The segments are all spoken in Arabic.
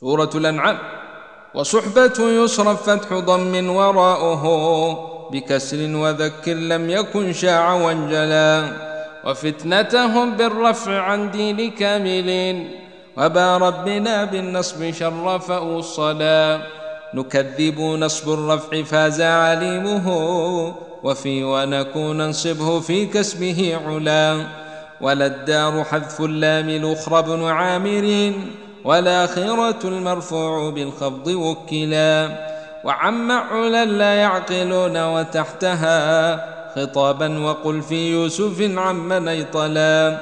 سورة الأنعام. وصحبة يصرف فتح ضم وراءه بكسر وذكر لم يكن شاع وانجلا وفتنتهم بالرفع عن دين كاملين وبا ربنا بالنصب شرف الصلاة نكذب نصب الرفع فاز عليمه وفي ونكون ننصبه في كسبه علا. ولا الدار حذف اللام الأخرى بن عامر والآخرة المرفوع بالخفض وكلا. وعم علا لا يعقلون وتحتها خطابا وقل في يوسف عم نيطلا.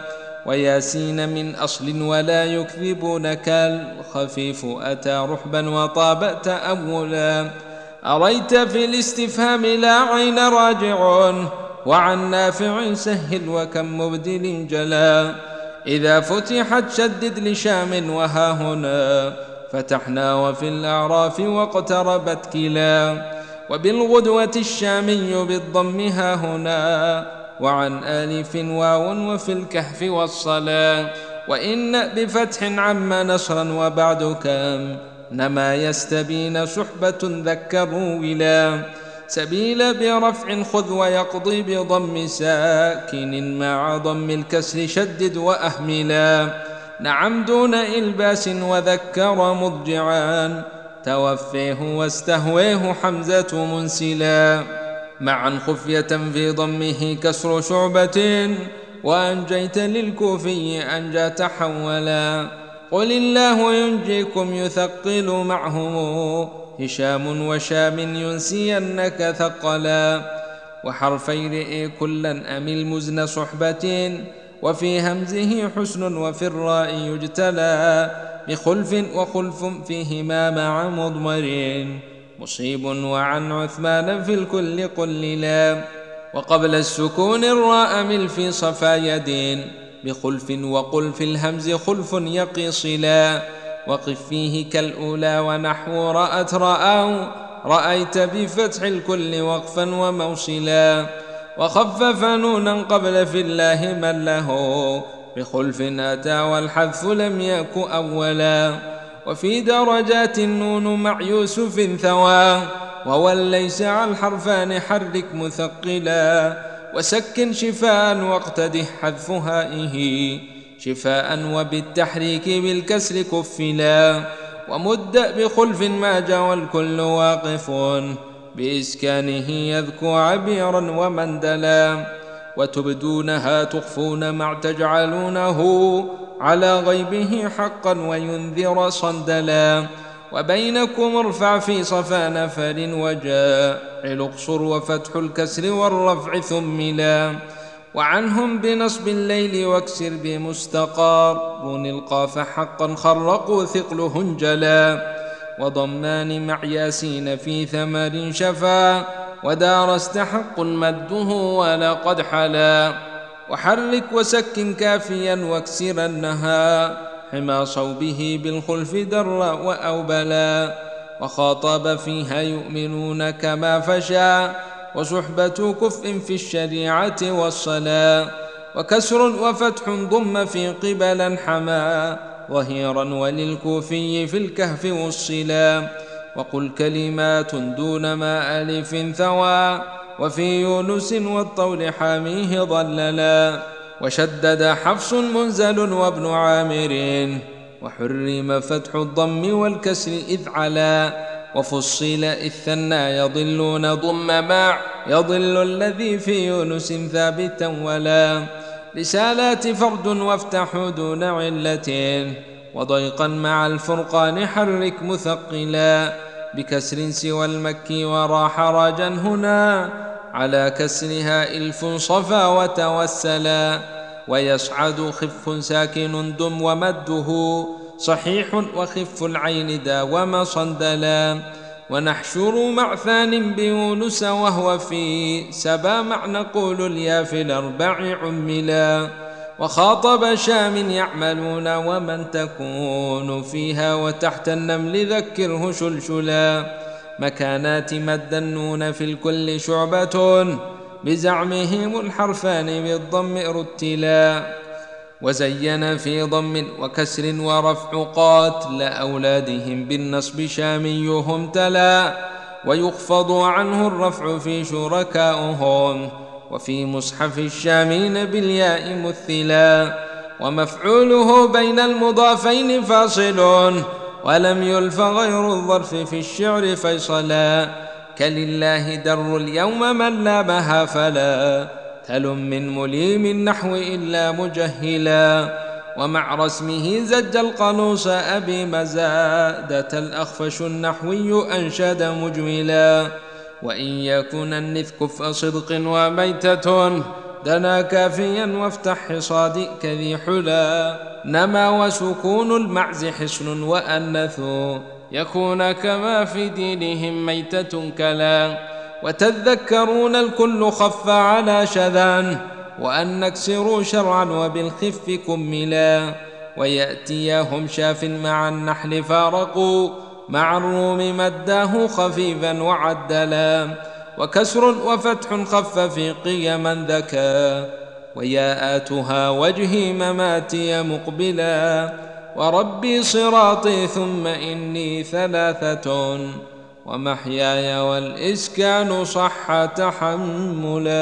وياسين من أصل ولا يكذبونك الخفيف أتى رحبا وطاب تأولا أريت في الاستفهام لا عين راجع وعن نافع سهل وكم مبدل جلا. إذا فتحت شدد لشام وها هنا. فتحنا وفي الأعراف واقتربت كلا. وبالغدوة الشامي بالضم ها هنا. وعن آلف واو وفي الكهف والصلاة وإن بفتح عم نصرا وبعد كم نما يستبين صحبة ذكروا ولا سبيل برفع خذ ويقضي بضم ساكن مع ضم الكسر شدد وأهملا. نعم دون إلباس وذكر مضجعا توفيه واستهويه حمزة منسلا. معا خفية في ضمه كسر شعبة. وأنجيت للكوفي أنجى تحولا. قل الله ينجيكم يثقل معهم هشام وشام ينسينك ثقلا وحرفي رئي كلا أمل مزن صحبة وفي همزه حسن وفي الراء يجتلى بخلف وخلف فيهما مع مضمر مصيب وعن عثمان في الكل قللا وقبل السكون الراء مل في صفا يدين بخلف وقل في الهمز خلف يقي صلا وقف فيه كالأولى ونحو رأت رأوا رأيت بفتح الكل وقفا وموصلا. وخفف نونا قبل في الله من له. بخلف أتى والحذف لم يك أولا. وفي درجات النون مع يوسف ثوى. وهو ليس على الحرفان حرك مثقلا. وسكن شفاء واقتدح حذف هائه. شفاء وبالتحريك بالكسر كفلا ومد بخلف ما جاء والكل واقف بإسكانه يذكو عبيرا ومندلا وتبدونها تخفون مع تجعلونه على غيبه حقا وينذر صندلا وبينكم ارفع في صفا نفر وجاء الأقصر وفتح الكسر والرفع ثملا وعنهم بنصب الليل واكسر بمستقار. القاف حقا خرقوا ثقله انجلا وضمان مع ياسين في ثمر شفا. ودار استحق مده ولقد حلا. وحرك وسكن كافيا واكسر النها. حمى صوبه بالخلف در وأوبلا. وخاطب فيها يؤمنون كما فشا. وصحبة كفء في الشريعة والصلاة وكسر وفتح ضم في قبلا حما ظهيرا وللكوفي في الكهف والصلا وقل كلمات دون ما ألف ثوى وفي يونس والطول حاميه ضللا. وشدد حفص منزل وابن عامر وحرم فتح الضم والكسر إذ علا. وفصل إذ ثنى يضلون ضم مع يضل الذي في يونس ثابتا ولا رسالات فرد وافتحوا دون علة وضيقا مع الفرقان حرك مثقلا بكسر سوى المكي وراح راجا هنا على كسرها إلف صفا وتوسلا ويصعد خف ساكن دم ومده صحيح وخف العين داوم صندلا. ونحشر مع ثان بيونس وهو في سبا مع نقول اليا في الأربع عملا. وخاطب شام يعملون ومن تكون فيها وتحت النمل ذكره شلشلا. مكانات مد النون في الكل شعبة بزعمهم الحرفان بالضم رتلا وزين في ضم وكسر ورفع قاتل أولادهم بالنصب شاميهم تلا ويخفض عنه الرفع في شركائهم وفي مصحف الشامين بالياء مثلا ومفعوله بين المضافين فاصل ولم يلف غير الظرف في الشعر فيصلا كلله در اليوم من لامها فلا. تل من مليم النحو إلا مجهلا. ومع رسمه زج القنوص أبي مزادة الأخفش النحوي أنشد مجملا. وإن يكن النثك فصدق وميتة دنا كافيا وافتح حصاد كذي حلا. نما وسكون المعز حصن وأنث يكون كما في دينهم ميتة كلا. وتذكرون الكل خف على شذان وأن نكسروا شرعا وبالخف كملا ويأتيهم شاف مع النحل فارقوا مع الروم مداه خفيفا وعدلا وكسر وفتح خف في قيما ذكى وياءاتها وجهي مماتي مقبلا وربي صراطي ثم إني ثلاثة ومحياي والإسكان صح تحملا.